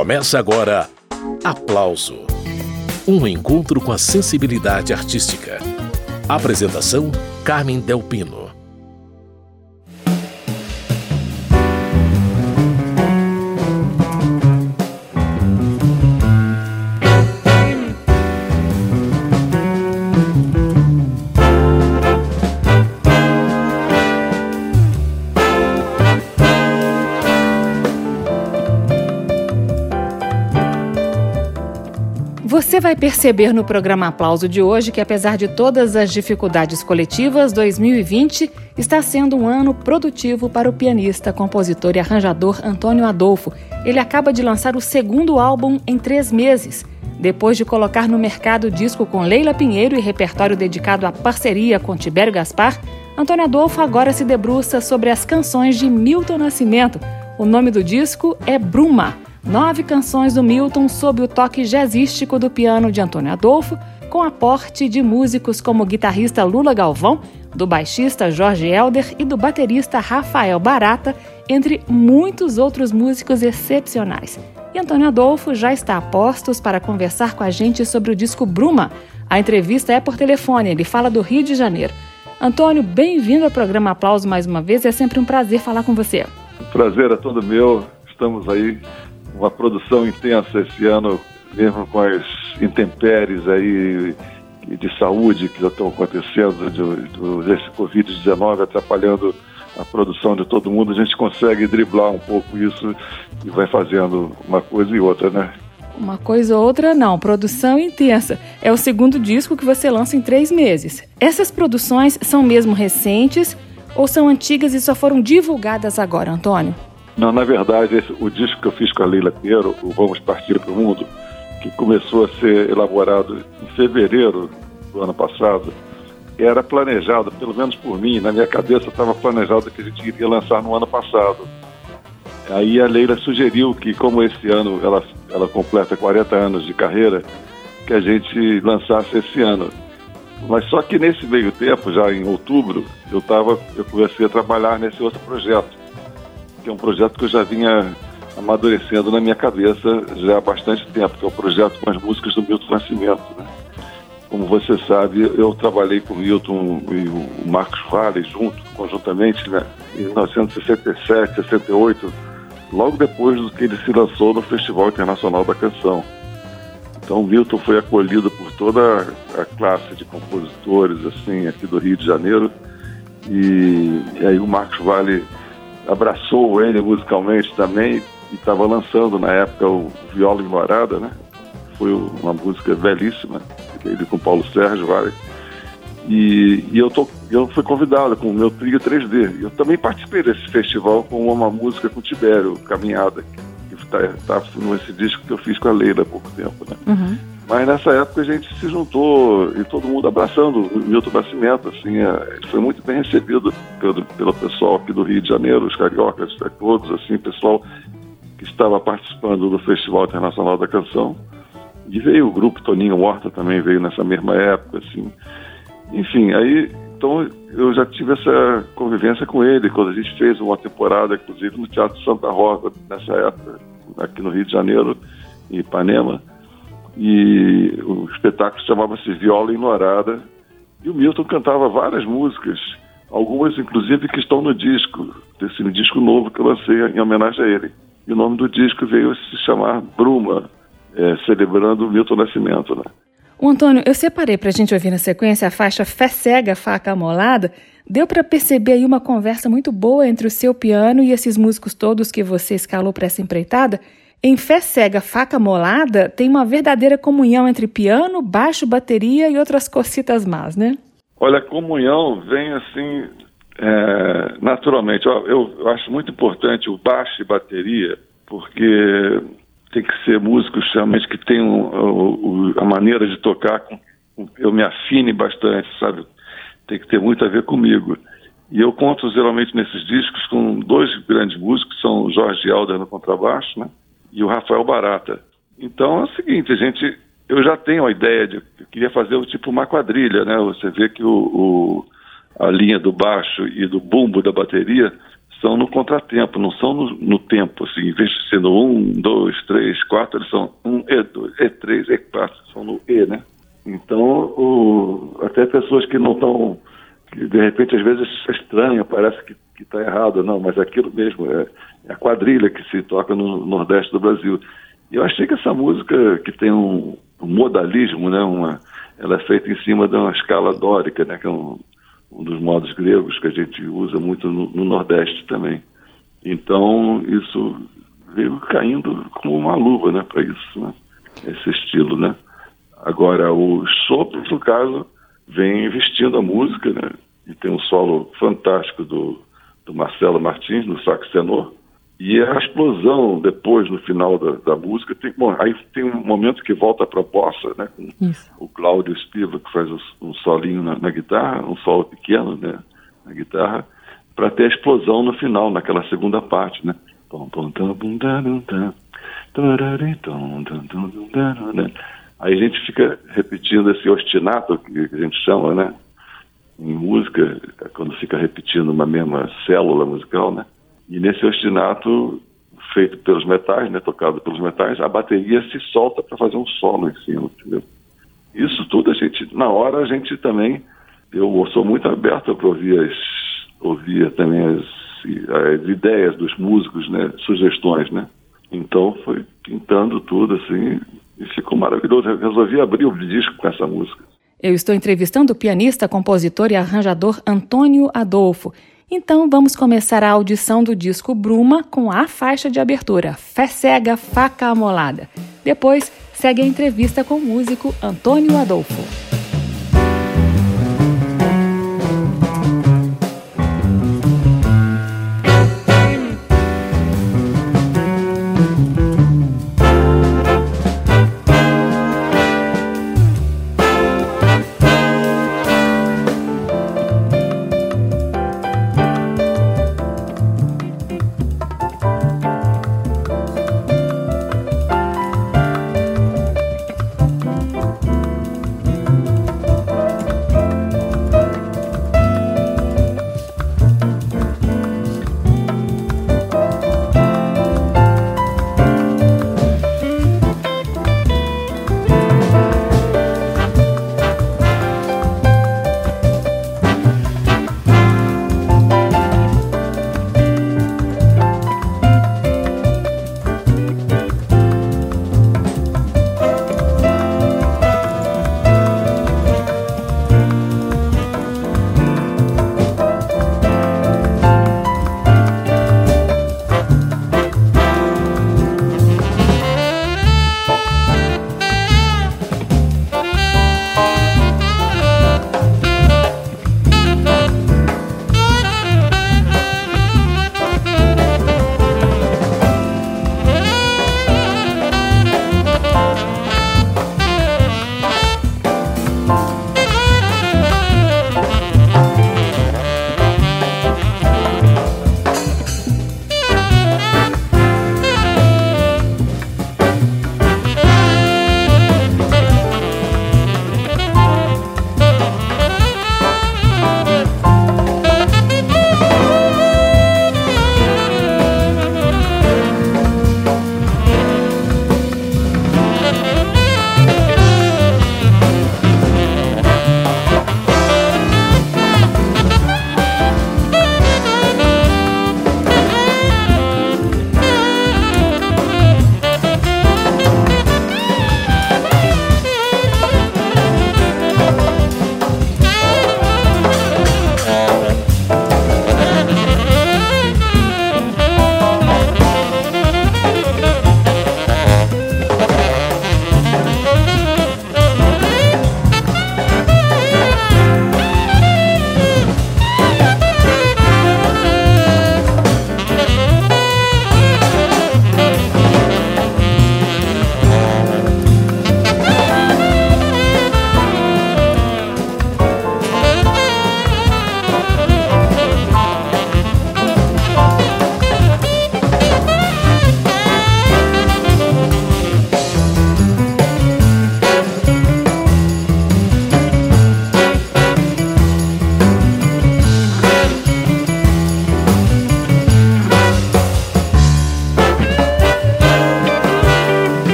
Começa agora Aplauso Um encontro com a sensibilidade artística. Apresentação: Carmen Delpino. Perceber no programa Aplauso de hoje que, apesar de todas as dificuldades coletivas, 2020 está sendo um ano produtivo para o pianista, compositor e arranjador Antônio Adolfo. Ele acaba de lançar o segundo álbum em três meses. Depois de colocar no mercado disco com Leila Pinheiro e repertório dedicado à parceria com Tibério Gaspar, Antônio Adolfo agora se debruça sobre as canções de Milton Nascimento. O nome do disco é Bruma. Nove canções do Milton sob o toque jazzístico do piano de Antônio Adolfo, com aporte de músicos como o guitarrista Lula Galvão, do baixista Jorge Elder e do baterista Rafael Barata, entre muitos outros músicos excepcionais. E Antônio Adolfo já está a postos para conversar com a gente sobre o disco Bruma. A entrevista é por telefone, ele fala do Rio de Janeiro. Antônio, bem-vindo ao programa Aplauso mais uma vez, é sempre um prazer falar com você. Prazer é todo meu, estamos aí uma produção intensa esse ano, mesmo com as intempéries aí de saúde que já estão acontecendo, do, desse Covid-19 atrapalhando a produção de todo mundo, a gente consegue driblar um pouco isso e vai fazendo uma coisa e outra, né? Uma coisa ou outra não, produção intensa. É o segundo disco que você lança em três meses. Essas produções são mesmo recentes ou são antigas e só foram divulgadas agora, Antônio? Não, na verdade, esse, o disco que eu fiz com a Leila Pinheiro, o Vamos Partir para o Mundo, que começou a ser elaborado em fevereiro do ano passado, era planejado, pelo menos por mim, na minha cabeça estava planejado que a gente iria lançar no ano passado. Aí a Leila sugeriu que, como esse ano ela, ela completa 40 anos de carreira, que a gente lançasse esse ano. Mas só que nesse meio tempo, já em outubro, eu, tava, eu comecei a trabalhar nesse outro projeto que é um projeto que eu já vinha amadurecendo na minha cabeça já há bastante tempo, que é o um projeto com as músicas do Milton Nascimento. Né? Como você sabe, eu trabalhei com o Milton e o Marcos Vale junto, conjuntamente, né? em 1967, 68, logo depois do que ele se lançou no Festival Internacional da Canção. Então, Milton foi acolhido por toda a classe de compositores assim aqui do Rio de Janeiro e, e aí o Marcos Vale abraçou ele musicalmente também e estava lançando na época o Viola Ignorada, né? Foi uma música belíssima, ele com Paulo Sérgio, vale. E, e eu, tô, eu fui convidado com o meu trio 3D. Eu também participei desse festival com uma música com o Tibério, Caminhada, que está tá nesse disco que eu fiz com a Leila há pouco tempo, né? Uhum. Mas nessa época a gente se juntou e todo mundo abraçando o Milton Nascimento, assim, é, foi muito bem recebido pelo, pelo pessoal aqui do Rio de Janeiro, os cariocas, é, todos, assim, pessoal que estava participando do Festival Internacional da Canção. E veio o grupo Toninho Horta também veio nessa mesma época, assim. Enfim, aí então eu já tive essa convivência com ele quando a gente fez uma temporada, inclusive no Teatro Santa Rosa nessa época, aqui no Rio de Janeiro, em Ipanema e o espetáculo chamava-se Viola Ignorada e o Milton cantava várias músicas, algumas inclusive que estão no disco, desse disco novo que eu lancei em homenagem a ele. E o nome do disco veio a se chamar Bruma, é, celebrando o Milton Nascimento, né? O Antônio, eu separei para a gente ouvir na sequência a faixa Fé Cega, Faca Amolada. Deu para perceber aí uma conversa muito boa entre o seu piano e esses músicos todos que você escalou para essa empreitada. Em Fé Cega, Faca Molada, tem uma verdadeira comunhão entre piano, baixo, bateria e outras cocitas más, né? Olha, comunhão vem assim, é, naturalmente. Eu, eu, acho muito importante o baixo e bateria, porque tem que ser músicos realmente que tenham a maneira de tocar com, eu me afine bastante, sabe? Tem que ter muito a ver comigo. E eu conto geralmente nesses discos com dois grandes músicos, são Jorge Alder no contrabaixo, né? E o Rafael Barata. Então é o seguinte, gente, eu já tenho a ideia de, eu queria fazer o tipo uma quadrilha, né? Você vê que o, o, a linha do baixo e do bumbo da bateria são no contratempo, não são no, no tempo, assim, em vez de no 1, 2, 3, 4, eles são 1, E2, E3, E4, são no E, né? Então, o, até pessoas que não estão, de repente às vezes é estranha, parece que está errado, não, mas aquilo mesmo, é, a quadrilha que se toca no Nordeste do Brasil. Eu achei que essa música, que tem um, um modalismo, né, uma, ela é feita em cima de uma escala dórica, né, que é um, um dos modos gregos que a gente usa muito no, no Nordeste também. Então, isso veio caindo como uma luva, né, para isso, né, esse estilo, né. Agora, os sopros, no caso, vem vestindo a música, né, e tem um solo fantástico do, do Marcelo Martins no sax tenor, e a explosão depois, no final da, da música, tem, bom, aí tem um momento que volta a proposta, né? Com Isso. o Cláudio Spiva, que faz um solinho na, na, guitarra, um solo pequeno, né? Na guitarra, para ter a explosão no final, naquela segunda parte, né? Aí a gente fica repetindo esse ostinato que a gente chama, né? Em música, quando fica repetindo uma mesma célula musical, né? E nesse ostinato feito pelos metais, né, tocado pelos metais, a bateria se solta para fazer um solo em cima, entendeu? Isso tudo a gente, na hora a gente também, eu sou muito aberto para ouvir, as, ouvir também as, as ideias dos músicos, né, sugestões, né? Então foi pintando tudo assim e ficou maravilhoso. Eu resolvi abrir o disco com essa música. Eu estou entrevistando o pianista, compositor e arranjador Antônio Adolfo. Então vamos começar a audição do disco Bruma com a faixa de abertura Fé Cega, Faca Amolada. Depois segue a entrevista com o músico Antônio Adolfo.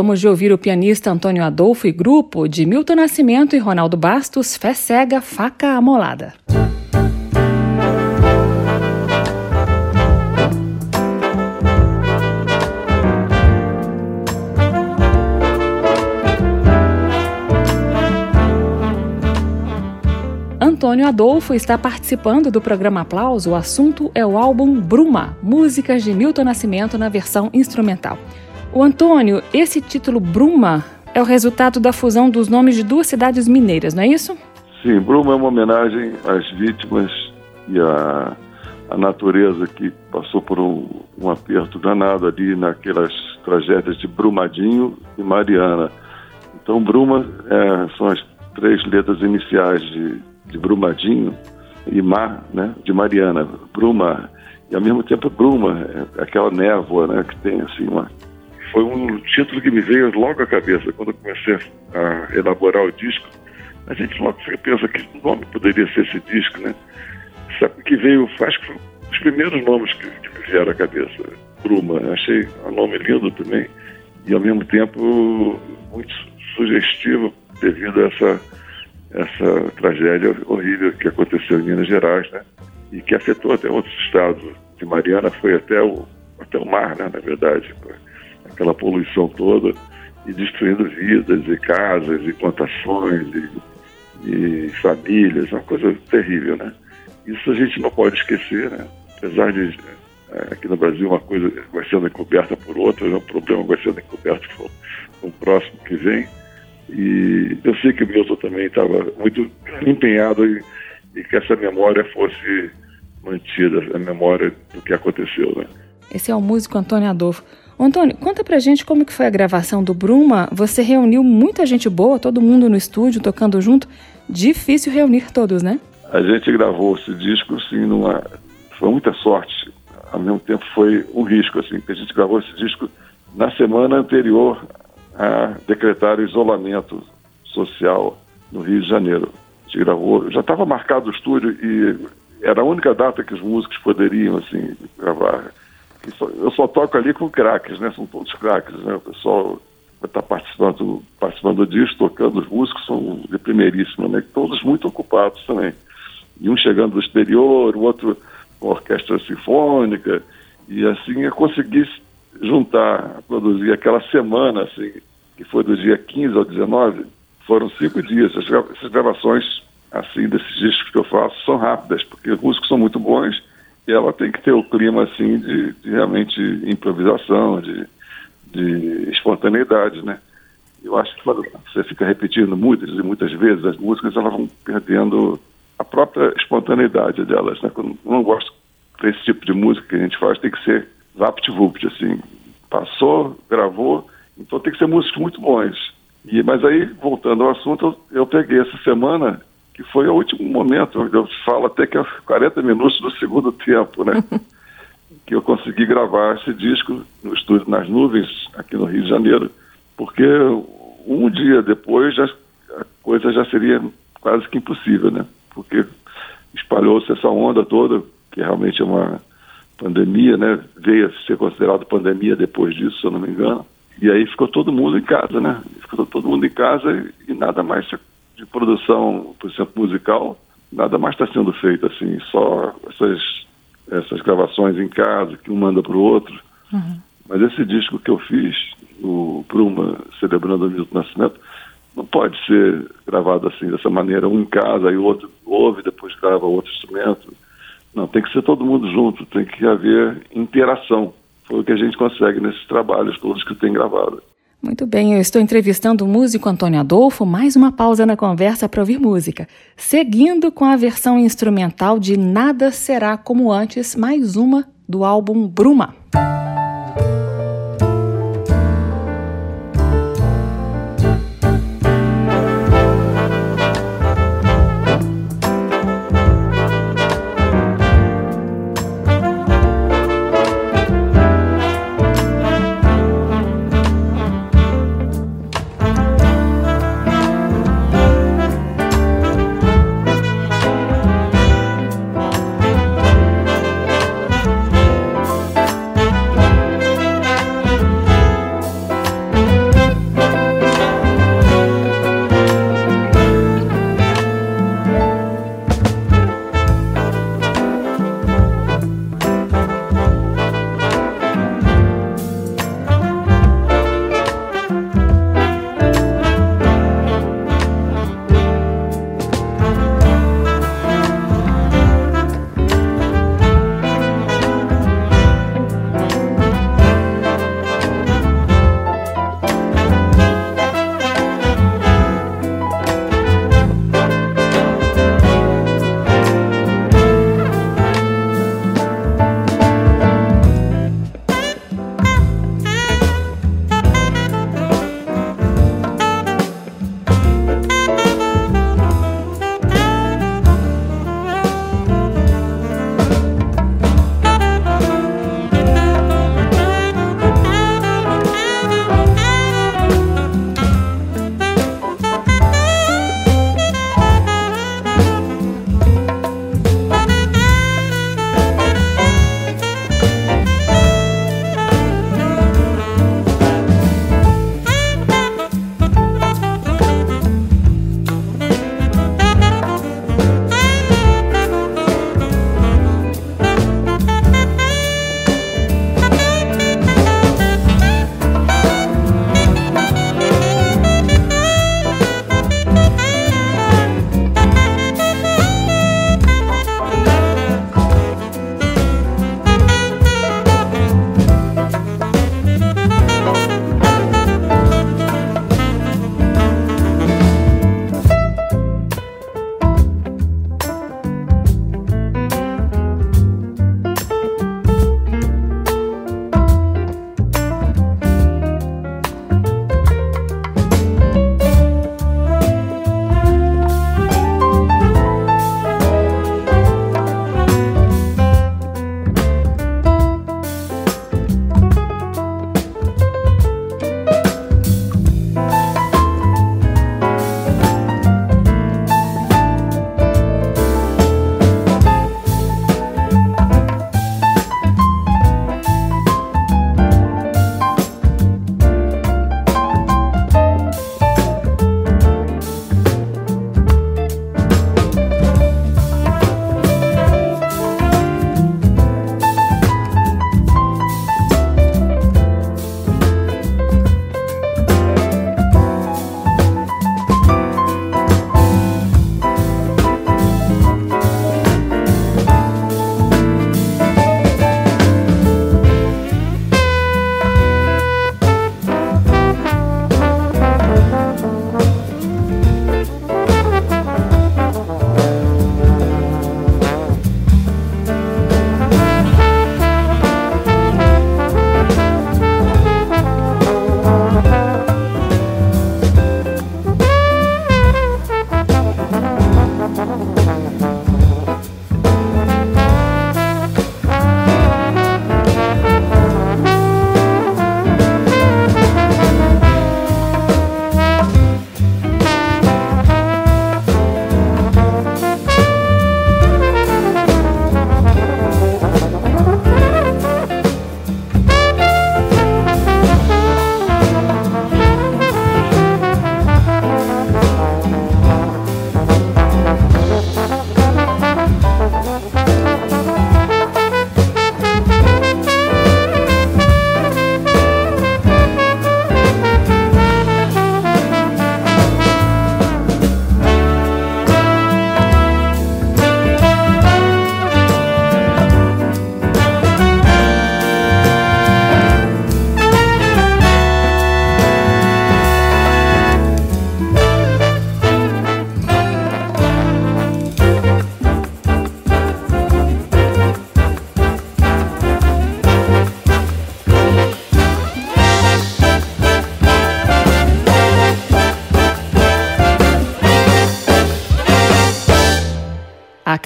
Acabamos de ouvir o pianista Antônio Adolfo e grupo de Milton Nascimento e Ronaldo Bastos, Fé Cega, Faca Amolada. Antônio Adolfo está participando do programa Aplauso. O assunto é o álbum Bruma, músicas de Milton Nascimento na versão instrumental. O Antônio, esse título Bruma é o resultado da fusão dos nomes de duas cidades mineiras, não é isso? Sim, Bruma é uma homenagem às vítimas e à, à natureza que passou por um, um aperto danado ali naquelas tragédias de Brumadinho e Mariana. Então, Bruma é, são as três letras iniciais de de Brumadinho e Mar, né, de Mariana, Bruma, e ao mesmo tempo Bruma, é aquela névoa, né, que tem assim uma foi um título que me veio logo à cabeça quando eu comecei a elaborar o disco. A gente logo pensa que nome poderia ser esse disco, né? Sabe que veio, acho que foi os primeiros nomes que, que me vieram à cabeça. Bruma, achei um nome lindo também e ao mesmo tempo muito sugestivo devido a essa essa tragédia horrível que aconteceu em Minas Gerais, né? E que afetou até outros estados. De Mariana foi até o, até o mar, né? Na verdade, aquela poluição toda e destruindo vidas e casas e plantações e, e famílias, uma coisa terrível, né? Isso a gente não pode esquecer, né? Apesar de é, aqui no Brasil uma coisa vai sendo encoberta por outra, né? um problema vai sendo encoberto por um próximo que vem e eu sei que o Milton também estava muito empenhado em, em, que essa memória fosse mantida, a memória do que aconteceu. Né? Esse é o músico Antônio Adolfo. Antônio, conta pra gente como que foi a gravação do Bruma. Você reuniu muita gente boa, todo mundo no estúdio, tocando junto. Difícil reunir todos, né? A gente gravou esse disco, assim, numa... Foi muita sorte. Ao mesmo tempo foi um risco, assim, a gente gravou esse disco na semana anterior a decretar isolamento social no Rio de Janeiro. A gente gravou, já estava marcado o estúdio e era a única data que os músicos poderiam assim gravar. Eu só toco ali com craques, né? São todos craques, né? O pessoal estar participando, participando disso, tocando, os músicos são de primeiríssima, né? Todos muito ocupados também. E um chegando do exterior, o outro com orquestra sinfônica, e assim eu consegui juntar, produzir aquela semana, assim, que foi do dia 15 ao 19, foram cinco dias. Essas gravações, assim, desses discos que eu faço, são rápidas, porque os músicos são muito bons e ela tem que ter o clima, assim, de, de realmente improvisação, de, de espontaneidade, né? Eu acho que quando você fica repetindo muitas e muitas vezes, as músicas elas vão perdendo a própria espontaneidade delas, né? Eu não gosto desse tipo de música que a gente faz, tem que ser vapt-vupt, assim. Passou, gravou, então tem que ser músicos muito bons. E, mas aí, voltando ao assunto, eu peguei essa semana, que foi o último momento, eu falo até que é 40 minutos do segundo tempo, né? que eu consegui gravar esse disco no estúdio Nas Nuvens, aqui no Rio de Janeiro, porque um dia depois já, a coisa já seria quase que impossível, né? Porque espalhou-se essa onda toda, que realmente é uma pandemia, né? Veio a ser considerado pandemia depois disso, se eu não me engano. E aí ficou todo mundo em casa, né? Ficou todo mundo em casa e nada mais de produção, por exemplo, musical, nada mais está sendo feito assim, só essas, essas gravações em casa, que um manda para o outro. Uhum. Mas esse disco que eu fiz, o Bruma, celebrando o Milton Nascimento, não pode ser gravado assim, dessa maneira, um em casa e o outro ouve, depois grava outro instrumento. Não, tem que ser todo mundo junto, tem que haver interação. Foi o que a gente consegue nesses trabalhos todos que tem gravado. Muito bem, eu estou entrevistando o músico Antônio Adolfo, mais uma pausa na conversa para ouvir música. Seguindo com a versão instrumental de Nada Será Como Antes, mais uma do álbum Bruma.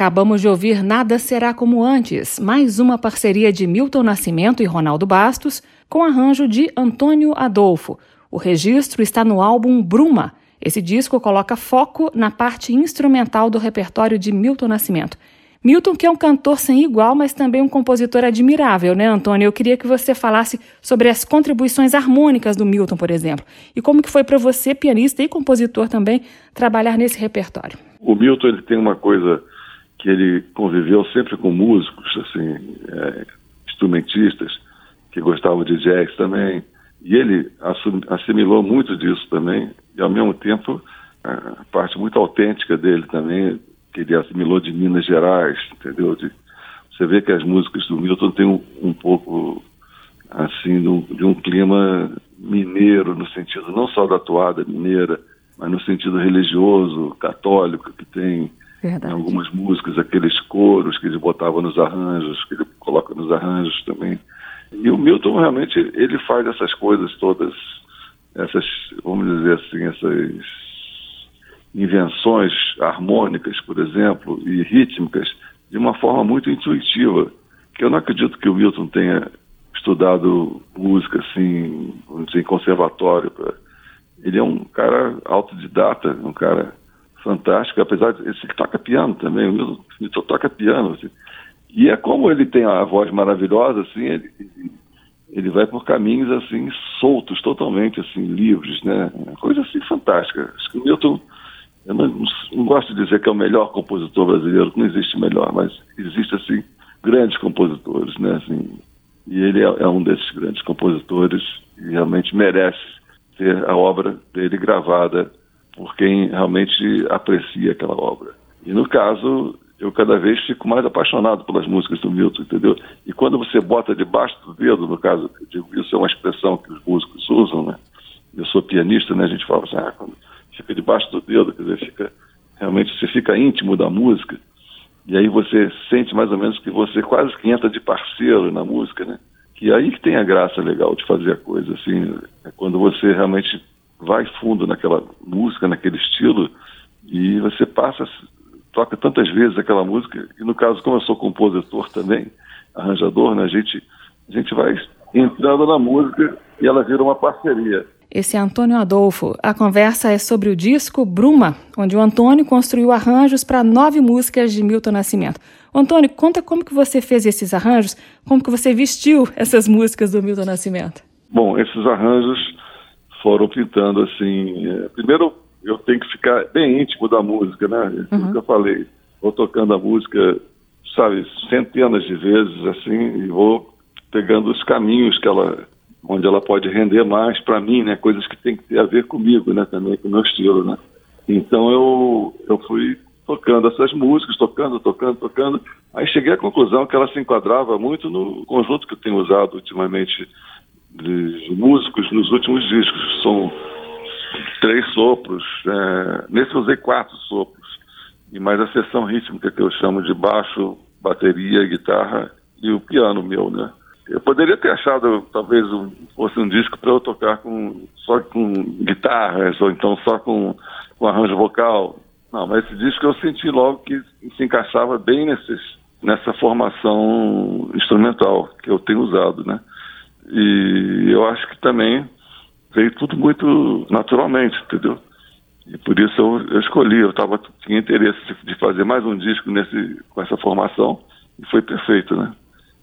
Acabamos de ouvir Nada Será Como Antes, mais uma parceria de Milton Nascimento e Ronaldo Bastos, com arranjo de Antônio Adolfo. O registro está no álbum Bruma. Esse disco coloca foco na parte instrumental do repertório de Milton Nascimento. Milton, que é um cantor sem igual, mas também um compositor admirável, né, Antônio? Eu queria que você falasse sobre as contribuições harmônicas do Milton, por exemplo, e como que foi para você, pianista e compositor também, trabalhar nesse repertório. O Milton ele tem uma coisa que ele conviveu sempre com músicos, assim, é, instrumentistas que gostavam de jazz também, e ele assimilou muito disso também, e ao mesmo tempo a parte muito autêntica dele também que ele assimilou de Minas Gerais, entendeu? De, você vê que as músicas do Milton têm um, um pouco assim de um, de um, clima mineiro no sentido não só da toada mineira, mas no sentido religioso, católico que tem em algumas músicas aqueles coros que ele botava nos arranjos, que ele coloca nos arranjos também. E o Milton realmente ele faz essas coisas todas, essas, vamos dizer assim, essas invenções harmônicas, por exemplo, e rítmicas de uma forma muito intuitiva, que eu não acredito que o Milton tenha estudado música assim, vamos dizer, em conservatório. Ele é um cara autodidata, um cara fantástico, apesar de ele toca piano também, o Milton, Milton toca piano. Assim. E é como ele tem a voz maravilhosa, assim, ele, ele vai por caminhos assim soltos, totalmente assim livres, né? Uma coisa assim fantástica. Acho que o Milton eu não, não, gosto de dizer que é o melhor compositor brasileiro, não existe melhor, mas existe assim grandes compositores, né? Assim, e ele é, é um desses grandes compositores e realmente merece ter a obra dele gravada por quem realmente aprecia aquela obra. E no caso, eu cada vez fico mais apaixonado pelas músicas do Milton, entendeu? E quando você bota debaixo do dedo, no caso, digo, isso é uma expressão que os músicos usam, né? Eu sou pianista, né? A gente fala assim, ah, quando fica debaixo do dedo, quer dizer, fica, realmente você fica íntimo da música, e aí você sente mais ou menos que você quase que entra de parceiro na música, né? Que é aí que tem a graça legal de fazer a coisa, assim, é quando você realmente vai fundo naquela música, naquele estilo, e você passa, toca tantas vezes aquela música, e no caso, como eu sou compositor também, arranjador, né, a gente, a gente vai entrando na música e ela vira uma parceria. Esse é Antônio Adolfo. A conversa é sobre o disco Bruma, onde o Antônio construiu arranjos para nove músicas de Milton Nascimento. Antônio, conta como que você fez esses arranjos, como que você vestiu essas músicas do Milton Nascimento. Bom, esses arranjos foram pintando assim. É, primeiro, eu tenho que ficar bem íntimo da música, né? Uhum. que eu falei. Vou tocando a música, sabe, centenas de vezes assim, e vou pegando os caminhos que ela onde ela pode render mais para mim, né? Coisas que tem que ter a ver comigo, né? Também com o meu estilo, né? Então eu eu fui tocando essas músicas, tocando, tocando, tocando. Aí cheguei à conclusão que ela se enquadrava muito no conjunto que eu tenho usado ultimamente de músicos nos últimos discos. São três sopros. É, nesse usei quatro sopros. E mais a sessão rítmica que eu chamo de baixo, bateria, guitarra e o piano meu, né? Eu poderia ter achado, talvez, um, fosse um disco para eu tocar com, só com guitarras, ou então só com, com arranjo vocal. Não, mas esse disco eu senti logo que se encaixava bem nesses, nessa formação instrumental que eu tenho usado, né? E eu acho que também veio tudo muito naturalmente, entendeu? E por isso eu, eu escolhi, eu tava, tinha interesse de fazer mais um disco nesse, com essa formação e foi perfeito, né?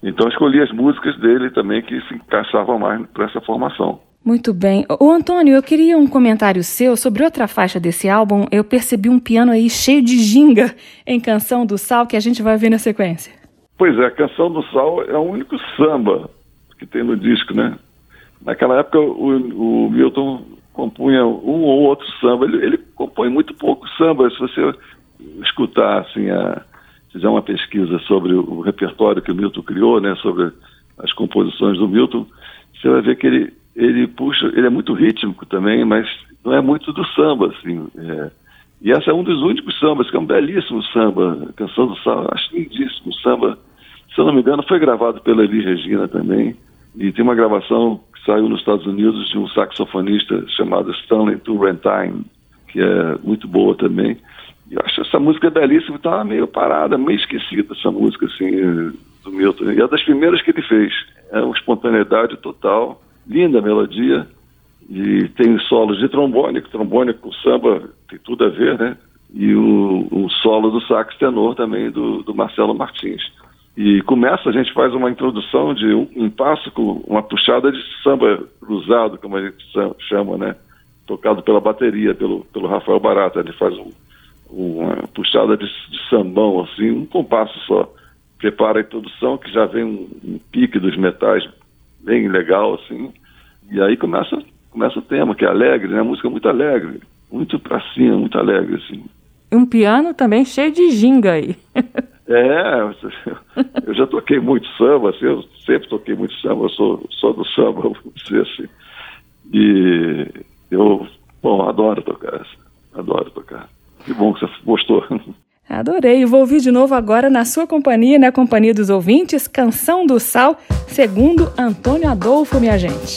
Então escolhi as músicas dele também que se encaixavam mais para essa formação. Muito bem. O Antônio, eu queria um comentário seu sobre outra faixa desse álbum. Eu percebi um piano aí cheio de ginga em Canção do Sal que a gente vai ver na sequência. Pois é, Canção do Sal é o único samba que tem no disco, né? Naquela época o, o Milton compunha um ou outro samba. Ele, ele compõe muito pouco samba. Se você escutar assim a fizer uma pesquisa sobre o repertório que o Milton criou, né, sobre as composições do Milton, você vai ver que ele, ele puxa, ele é muito rítmico também, mas não é muito do samba, assim. É. E esse é um dos únicos sambas, que é um belíssimo samba, Canção do Sal, acho lindíssimo samba. Se eu não me engano, foi gravado pela Elis Regina também. E tem uma gravação que saiu nos Estados Unidos de um saxofonista chamado Stanley Turrentine, que é muito boa também. Eu acho essa música belíssima, estava meio parada, meio esquecida essa música, assim, do Milton. E é das primeiras que ele fez. É uma espontaneidade total, linda a melodia, e tem solos de trombone, que trombone com samba tem tudo a ver, né? E o, o solo do sax tenor também, do, do Marcelo Martins. E começa, a gente faz uma introdução de um, um passo com uma puxada de samba cruzado, como a gente chama, né? Tocado pela bateria, pelo, pelo Rafael Barata. Ele faz um, uma puxada de, de sambão, assim, um compasso só. Prepara a introdução, que já vem um, um pique dos metais bem legal, assim. E aí começa, começa o tema, que é alegre, né? A música é muito alegre, muito pra cima, muito alegre, assim. Um piano também cheio de ginga aí. é, eu já toquei muito samba, assim, eu sempre toquei muito samba, eu sou, sou do samba, vamos dizer assim. E eu, bom, adoro tocar, adoro tocar. Que bom que você gostou. Adorei. Vou ouvir de novo agora na sua companhia, na companhia dos ouvintes, Canção do Sal, segundo Antônio Adolfo, minha gente.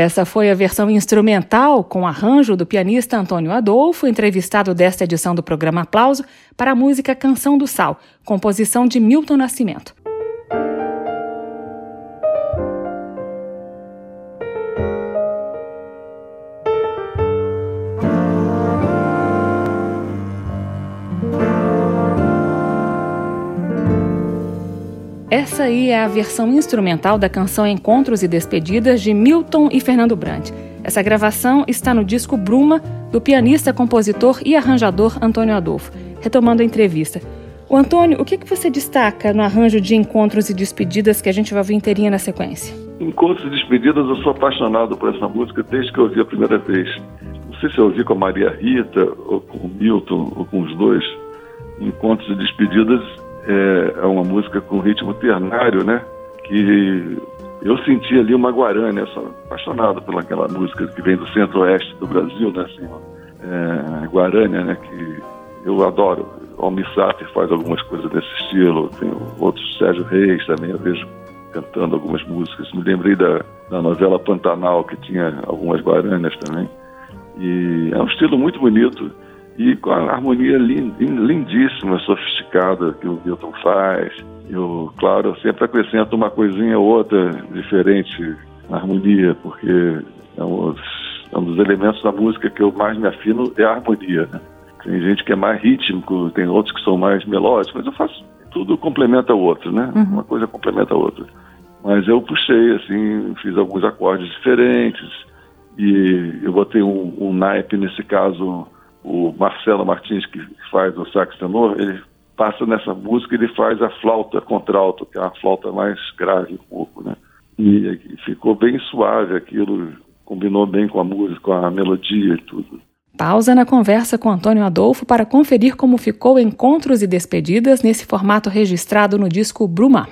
Essa foi a versão instrumental com arranjo do pianista Antônio Adolfo, entrevistado desta edição do programa Aplauso, para a música Canção do Sal, composição de Milton Nascimento. Essa aí é a versão instrumental da canção Encontros e Despedidas de Milton e Fernando Brandt. Essa gravação está no disco Bruma, do pianista, compositor e arranjador Antônio Adolfo. Retomando a entrevista. O Antônio, o que, que você destaca no arranjo de Encontros e Despedidas que a gente vai ver inteirinha na sequência? Encontros e Despedidas, eu sou apaixonado por essa música desde que eu ouvi a primeira vez. Não sei se eu ouvi com a Maria Rita, ou com o Milton, ou com os dois. Encontros e Despedidas é, é uma música com ritmo ternário, né? Que eu senti ali uma guarânia, sou apaixonado pelaquela música que vem do centro-oeste do Brasil, né? Assim, é, guarânia, né? Que eu adoro. O Almissati faz algumas coisas desse estilo, tem outros, Sérgio Reis também, eu vejo cantando algumas músicas. Me lembrei da, da novela Pantanal, que tinha algumas guarânias também. E é um estilo muito bonito e com a harmonia lindíssima, sofisticada que o Milton faz. Eu, claro, sempre acrescento uma coisinha ou outra diferente na harmonia, porque é um, é um dos elementos da música que eu mais me afino é a harmonia. Né? Tem gente que é mais rítmico, tem outros que são mais melódicos, mas eu faço tudo complementa o outro, né? Uhum. Uma coisa complementa a outra. Mas eu puxei, assim, fiz alguns acordes diferentes e eu botei um, um naipe, nesse caso, o Marcelo Martins, que faz o sax tenor, ele passa nessa música, ele faz a flauta contralto, que é a flauta mais grave um pouco, né? E, e ficou bem suave aquilo, combinou bem com a música, com a melodia e tudo. Pausa na conversa com Antônio Adolfo para conferir como ficou Encontros e Despedidas nesse formato registrado no disco Bruma.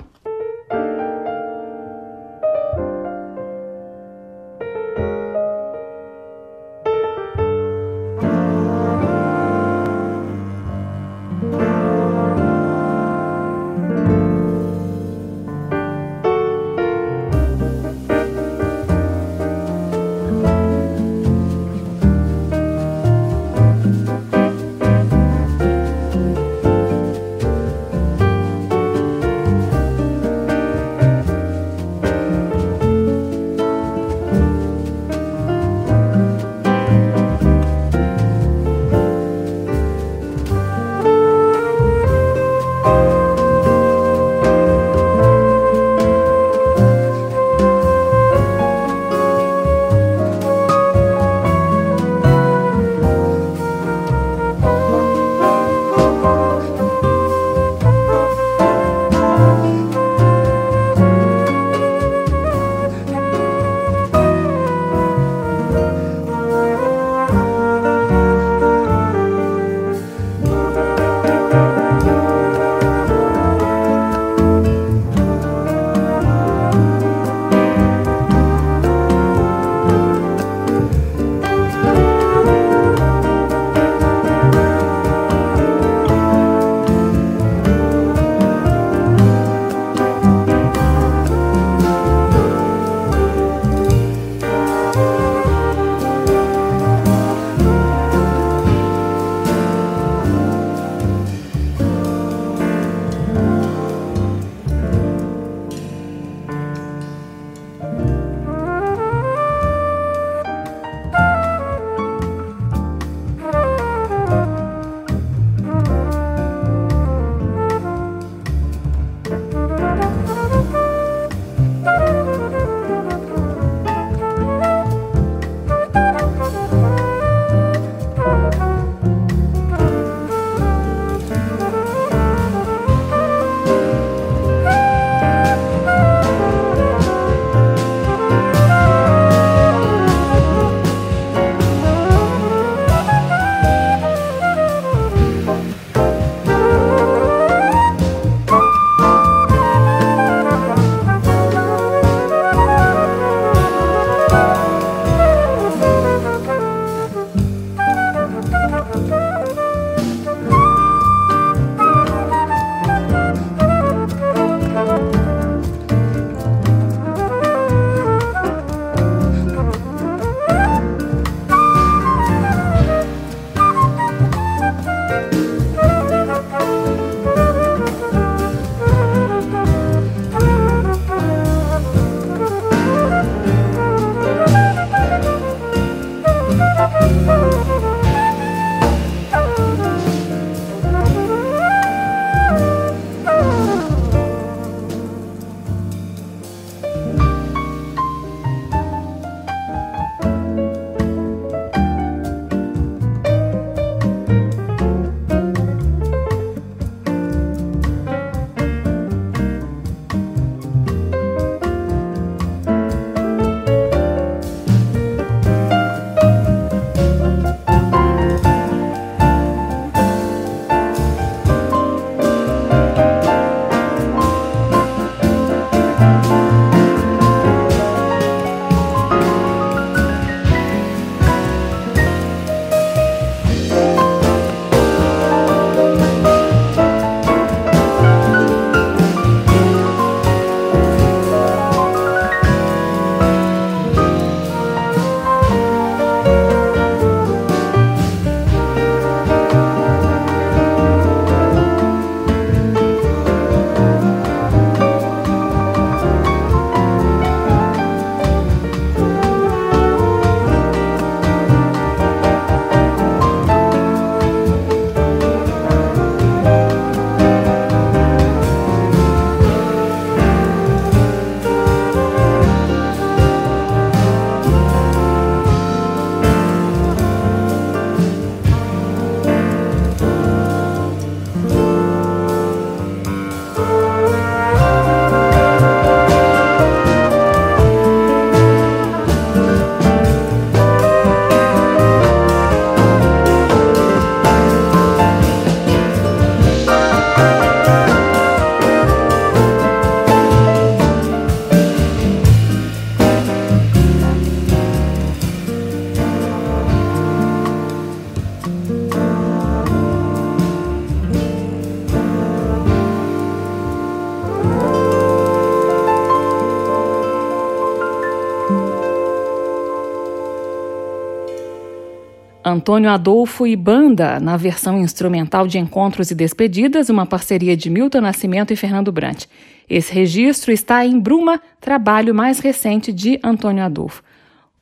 Antônio Adolfo e Banda, na versão instrumental de Encontros e Despedidas, uma parceria de Milton Nascimento e Fernando Brant. Esse registro está em Bruma, trabalho mais recente de Antônio Adolfo.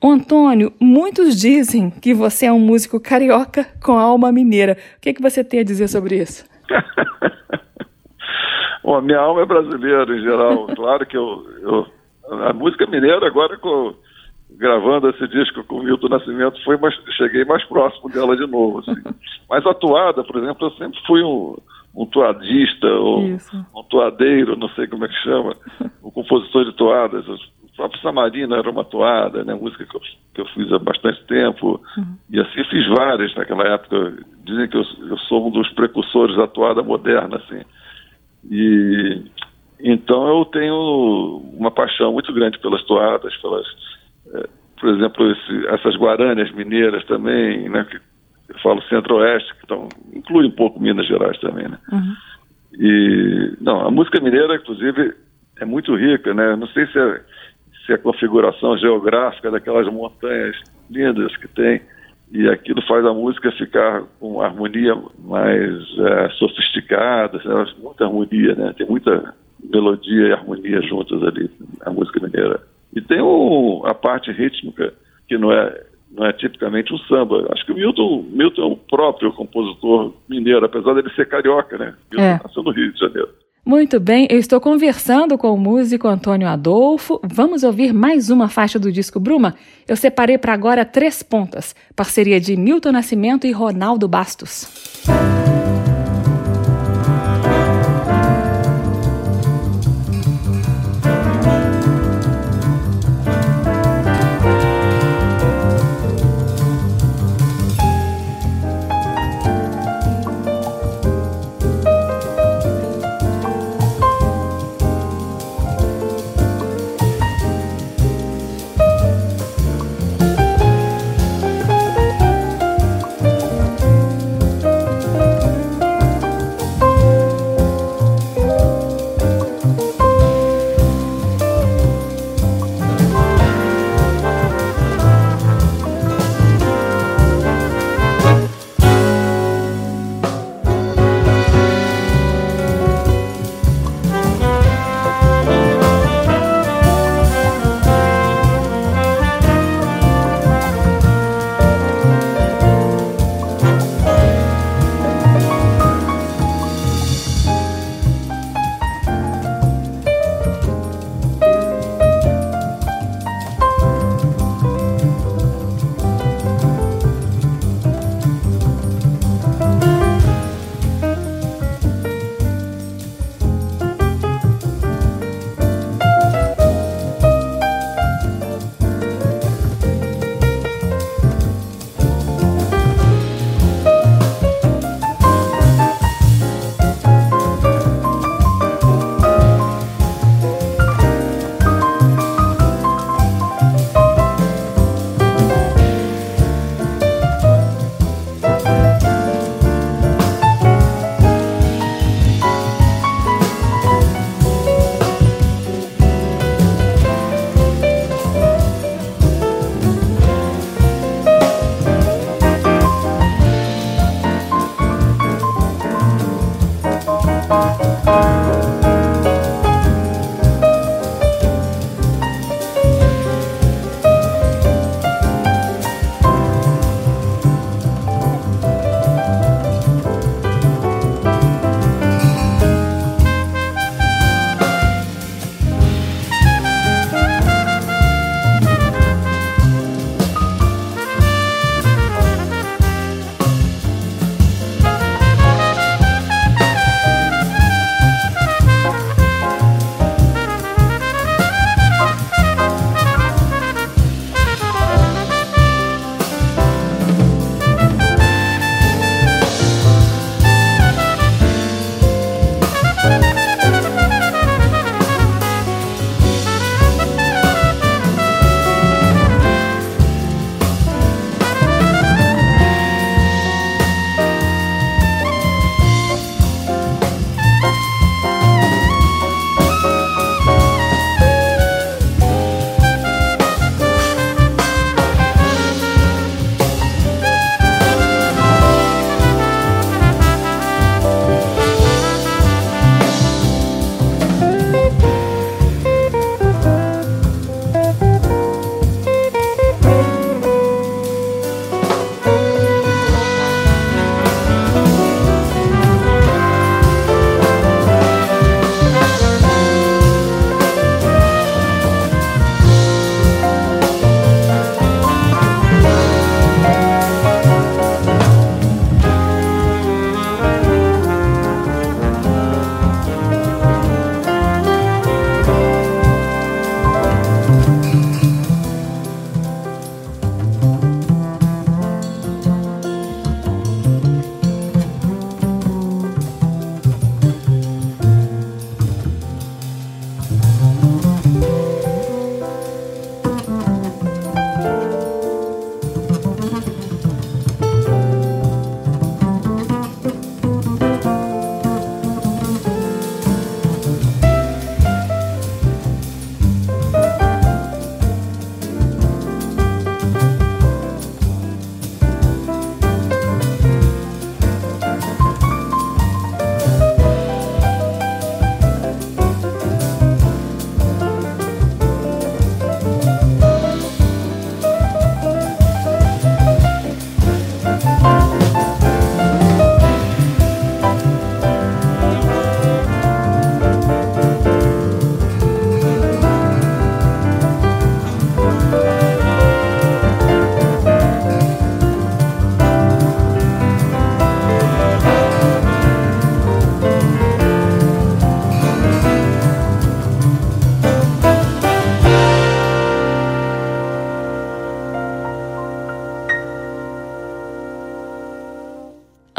Ô Antônio, muitos dizem que você é um músico carioca com alma mineira. O que, é que você tem a dizer sobre isso? Bom, minha alma é brasileira em geral. Claro que eu, eu a música mineira agora com gravando esse disco com o Milton Nascimento, foi mais, cheguei mais próximo dela de novo. Assim. Mas a toada, por exemplo, eu sempre fui um, um toadista, ou um toadeiro, não sei como é que chama, um compositor de toadas. O próprio Samarina era uma toada, né, música que eu, que eu fiz há bastante tempo. Uhum. E assim fiz várias naquela época. Dizem que eu, eu sou um dos precursores da toada moderna, assim. E então eu tenho uma paixão muito grande pelas toadas, pelas por exemplo, esse, essas guaranias mineiras também, né, que eu falo centro-oeste, que estão, inclui um pouco Minas Gerais também, né? Uhum. E, não, a música mineira, inclusive, é muito rica, né? Não sei se é, se é a configuração geográfica daquelas montanhas lindas que tem, e aquilo faz a música ficar com harmonia mais é, sofisticada, né? muita harmonia, né? Tem muita melodia e harmonia juntas ali, a música mineira. E tem o, a parte rítmica, que não é, não é tipicamente um samba. Acho que o Milton, Milton é o próprio compositor mineiro, apesar dele ser carioca, né? Milton é. nasceu no Rio de Janeiro. Muito bem, eu estou conversando com o músico Antônio Adolfo. Vamos ouvir mais uma faixa do disco Bruma? Eu separei para agora três pontas, parceria de Milton Nascimento e Ronaldo Bastos.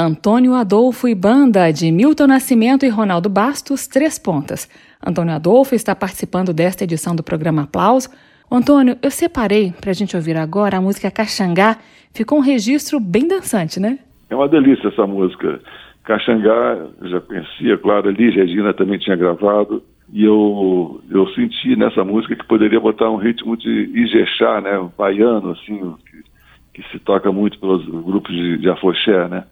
Antônio Adolfo e Banda, de Milton Nascimento e Ronaldo Bastos, Três Pontas. Antônio Adolfo está participando desta edição do programa Aplauso. Antônio, eu separei para a gente ouvir agora a música Caxangá. Ficou um registro bem dançante, né? É uma delícia essa música. Caxangá, eu já conhecia, claro, ali Regina também tinha gravado. E eu, eu senti nessa música que poderia botar um ritmo de Ijexá, né? Baiano, assim, que, que se toca muito pelos grupos de, de afoxé, né?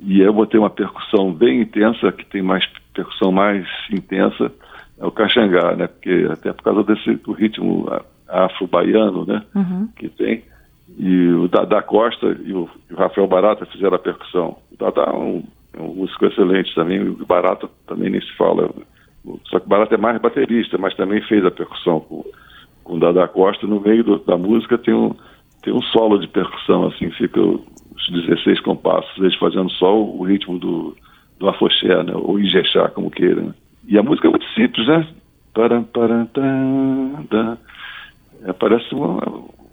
E eu botei uma percussão bem intensa, que tem mais percussão mais intensa, é o caxangá, né? Porque até por causa desse do ritmo afro-baiano, né? Uhum. Que tem. E o Dada Costa e o, e o, Rafael Barata fizeram a percussão. O Dada é um, é um músico excelente também, o Barata também nem se fala. Só que o Barata é mais baterista, mas também fez a percussão com, com o Dada Costa. No meio do, da música tem um, tem um solo de percussão, assim, fica os 16 compassos, eles fazendo só o, ritmo do, do afoxé, né? Ou ijexá, como queira, né? E a música é muito simples, né? Param, tam, É, parece uma,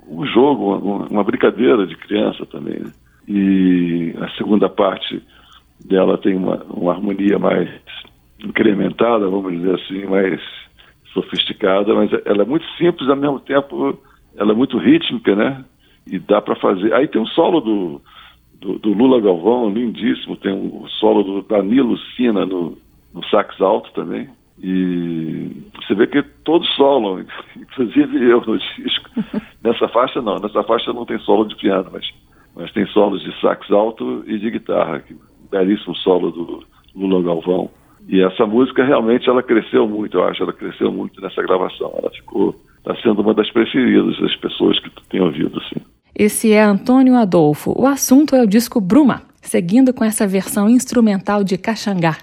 um jogo, uma, uma, brincadeira de criança também. Né? E a segunda parte dela tem uma, uma harmonia mais incrementada, vamos dizer assim, mais sofisticada, mas ela é muito simples, ao mesmo tempo ela é muito rítmica, né? E dá para fazer. Aí tem um solo do, do, do, Lula Galvão, lindíssimo, tem um solo do Danilo Sina no, no sax alto também. E você vê que todos solam, inclusive eu no disco. Nessa faixa não, nessa faixa não tem solo de piano, mas, mas tem solos de sax alto e de guitarra, que, belíssimo solo do Lula Galvão. E essa música realmente ela cresceu muito, eu acho, ela cresceu muito nessa gravação. Ela ficou, está sendo uma das preferidas das pessoas que tu tem ouvido, assim. Esse é Antônio Adolfo. O assunto é o disco Bruma, seguindo com essa versão instrumental de Caxangá.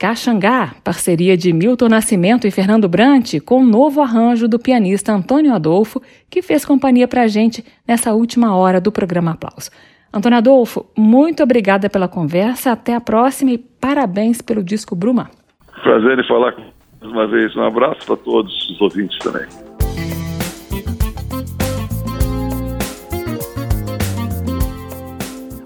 Caxangá, parceria de Milton Nascimento e Fernando Brant, com o novo arranjo do pianista Antônio Adolfo, que fez companhia para a gente nessa última hora do programa Aplauso. Antônio Adolfo, muito obrigada pela conversa, até a próxima e parabéns pelo disco Bruma. Prazer em falar mais uma vez. Um abraço para todos os ouvintes também.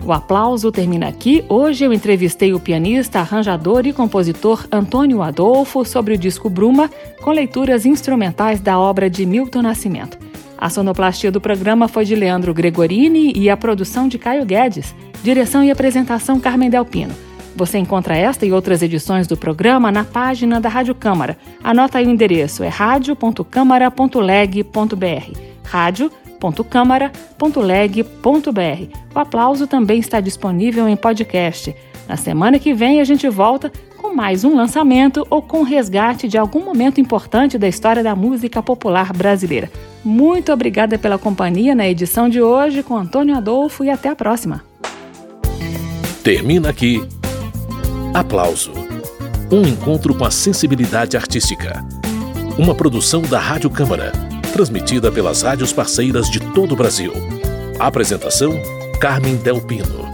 O aplauso termina aqui. Hoje eu entrevistei o pianista, arranjador e compositor Antônio Adolfo sobre o disco Bruma, com leituras instrumentais da obra de Milton Nascimento. A sonoplastia do programa foi de Leandro Gregorini e a produção de Caio Guedes. Direção e apresentação Carmen Delpino. Você encontra esta e outras edições do programa na página da Rádio Câmara. Anota aí o endereço, é radio.câmara.leg.br. Rádio www.câmara.leg.br. O aplauso também está disponível em podcast. Na semana que vem a gente volta com mais um lançamento ou com resgate de algum momento importante da história da música popular brasileira. Muito obrigada pela companhia na edição de hoje com Antônio Adolfo e até a próxima. Termina aqui. Aplauso. Um encontro com a sensibilidade artística. Uma produção da Rádio Câmara transmitida pelas rádios parceiras de todo o Brasil. Apresentação: Carmen Del Pino.